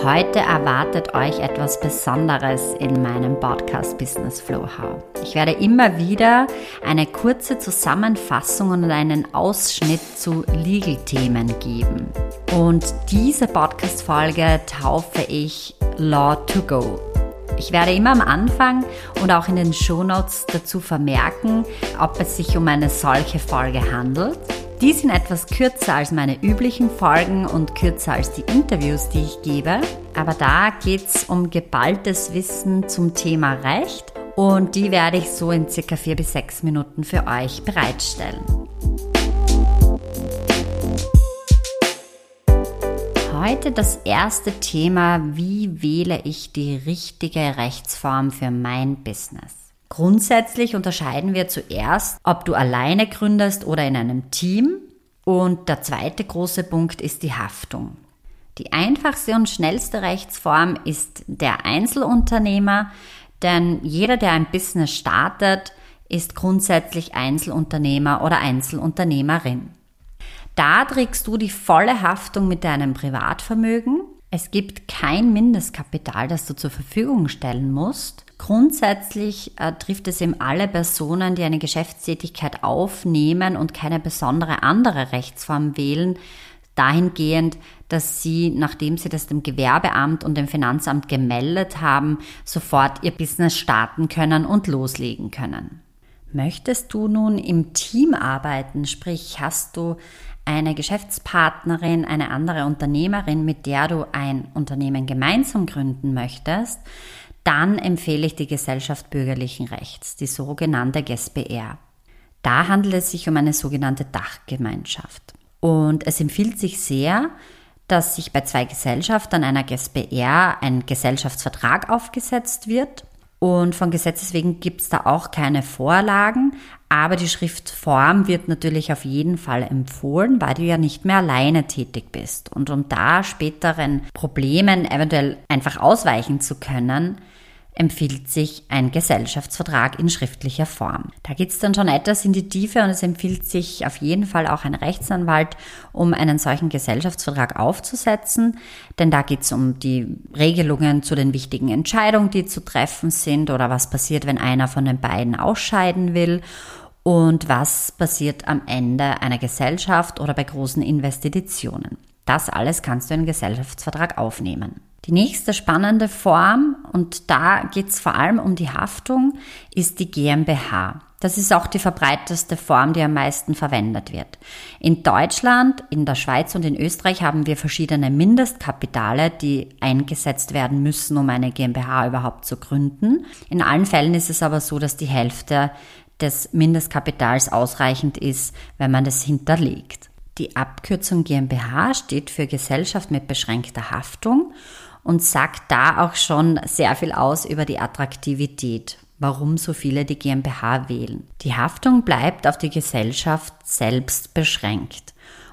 Heute erwartet euch etwas Besonderes in meinem Podcast Business Flow How. Ich werde immer wieder eine kurze Zusammenfassung und einen Ausschnitt zu Legal-Themen geben. Und diese Podcast-Folge taufe ich Law to Go. Ich werde immer am Anfang und auch in den Shownotes dazu vermerken, ob es sich um eine solche Folge handelt die sind etwas kürzer als meine üblichen Folgen und kürzer als die Interviews, die ich gebe. Aber da geht es um geballtes Wissen zum Thema Recht und die werde ich so in circa vier bis sechs Minuten für euch bereitstellen. Heute das erste Thema, wie wähle ich die richtige Rechtsform für mein Business? Grundsätzlich unterscheiden wir zuerst, ob du alleine gründest oder in einem Team. Und der zweite große Punkt ist die Haftung. Die einfachste und schnellste Rechtsform ist der Einzelunternehmer, denn jeder, der ein Business startet, ist grundsätzlich Einzelunternehmer oder Einzelunternehmerin. Da trägst du die volle Haftung mit deinem Privatvermögen. Es gibt kein Mindestkapital, das du zur Verfügung stellen musst. Grundsätzlich äh, trifft es eben alle Personen, die eine Geschäftstätigkeit aufnehmen und keine besondere andere Rechtsform wählen, dahingehend, dass sie, nachdem sie das dem Gewerbeamt und dem Finanzamt gemeldet haben, sofort ihr Business starten können und loslegen können. Möchtest du nun im Team arbeiten, sprich hast du eine Geschäftspartnerin, eine andere Unternehmerin, mit der du ein Unternehmen gemeinsam gründen möchtest, dann empfehle ich die Gesellschaft bürgerlichen Rechts, die sogenannte GSBR. Da handelt es sich um eine sogenannte Dachgemeinschaft. Und es empfiehlt sich sehr, dass sich bei zwei Gesellschaften einer GSBR ein Gesellschaftsvertrag aufgesetzt wird. Und von Gesetzes wegen gibt es da auch keine Vorlagen, aber die Schriftform wird natürlich auf jeden Fall empfohlen, weil du ja nicht mehr alleine tätig bist. Und um da späteren Problemen eventuell einfach ausweichen zu können, empfiehlt sich ein Gesellschaftsvertrag in schriftlicher Form. Da geht es dann schon etwas in die Tiefe und es empfiehlt sich auf jeden Fall auch ein Rechtsanwalt, um einen solchen Gesellschaftsvertrag aufzusetzen, denn da geht es um die Regelungen zu den wichtigen Entscheidungen, die zu treffen sind oder was passiert, wenn einer von den beiden ausscheiden will und was passiert am Ende einer Gesellschaft oder bei großen Investitionen. Das alles kannst du in einen Gesellschaftsvertrag aufnehmen. Die nächste spannende Form, und da geht es vor allem um die Haftung, ist die GmbH. Das ist auch die verbreiteste Form, die am meisten verwendet wird. In Deutschland, in der Schweiz und in Österreich haben wir verschiedene Mindestkapitale, die eingesetzt werden müssen, um eine GmbH überhaupt zu gründen. In allen Fällen ist es aber so, dass die Hälfte des Mindestkapitals ausreichend ist, wenn man das hinterlegt. Die Abkürzung GmbH steht für Gesellschaft mit beschränkter Haftung und sagt da auch schon sehr viel aus über die Attraktivität, warum so viele die GmbH wählen. Die Haftung bleibt auf die Gesellschaft selbst beschränkt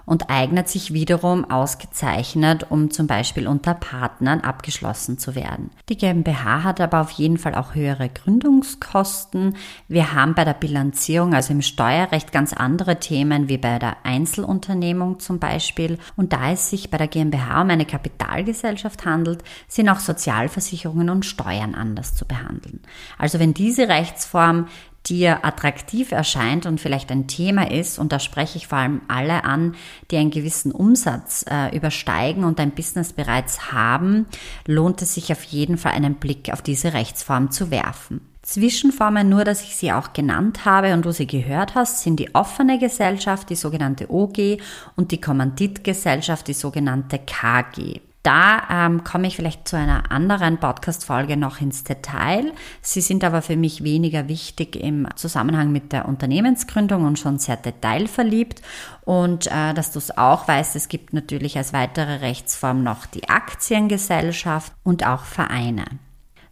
und eignet sich wiederum ausgezeichnet, um zum Beispiel unter Partnern abgeschlossen zu werden. Die GmbH hat aber auf jeden Fall auch höhere Gründungskosten. Wir haben bei der Bilanzierung, also im Steuerrecht, ganz andere Themen wie bei der Einzelunternehmung zum Beispiel. Und da es sich bei der GmbH um eine Kapitalgesellschaft handelt, sind auch Sozialversicherungen und Steuern anders zu behandeln. Also wenn diese Rechtsform dir attraktiv erscheint und vielleicht ein Thema ist, und da spreche ich vor allem alle an, die einen gewissen Umsatz äh, übersteigen und ein Business bereits haben, lohnt es sich auf jeden Fall einen Blick auf diese Rechtsform zu werfen. Zwischenformen, nur dass ich sie auch genannt habe und du sie gehört hast, sind die offene Gesellschaft, die sogenannte OG und die Kommanditgesellschaft, die sogenannte KG. Da ähm, komme ich vielleicht zu einer anderen Podcast-Folge noch ins Detail. Sie sind aber für mich weniger wichtig im Zusammenhang mit der Unternehmensgründung und schon sehr detailverliebt. Und äh, dass du es auch weißt, es gibt natürlich als weitere Rechtsform noch die Aktiengesellschaft und auch Vereine.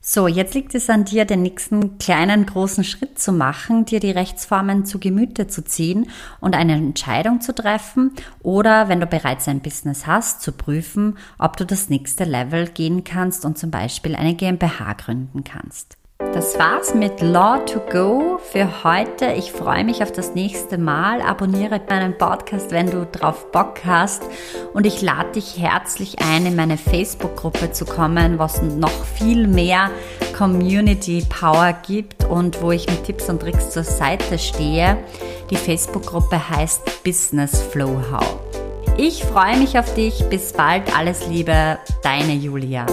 So, jetzt liegt es an dir, den nächsten kleinen großen Schritt zu machen, dir die Rechtsformen zu Gemüte zu ziehen und eine Entscheidung zu treffen oder, wenn du bereits ein Business hast, zu prüfen, ob du das nächste Level gehen kannst und zum Beispiel eine GmbH gründen kannst. Das war's mit Law to Go für heute. Ich freue mich auf das nächste Mal. Abonniere meinen Podcast, wenn du drauf Bock hast. Und ich lade dich herzlich ein, in meine Facebook-Gruppe zu kommen, was noch viel mehr Community Power gibt und wo ich mit Tipps und Tricks zur Seite stehe. Die Facebook-Gruppe heißt Business Flow How. Ich freue mich auf dich. Bis bald. Alles Liebe. Deine Julia.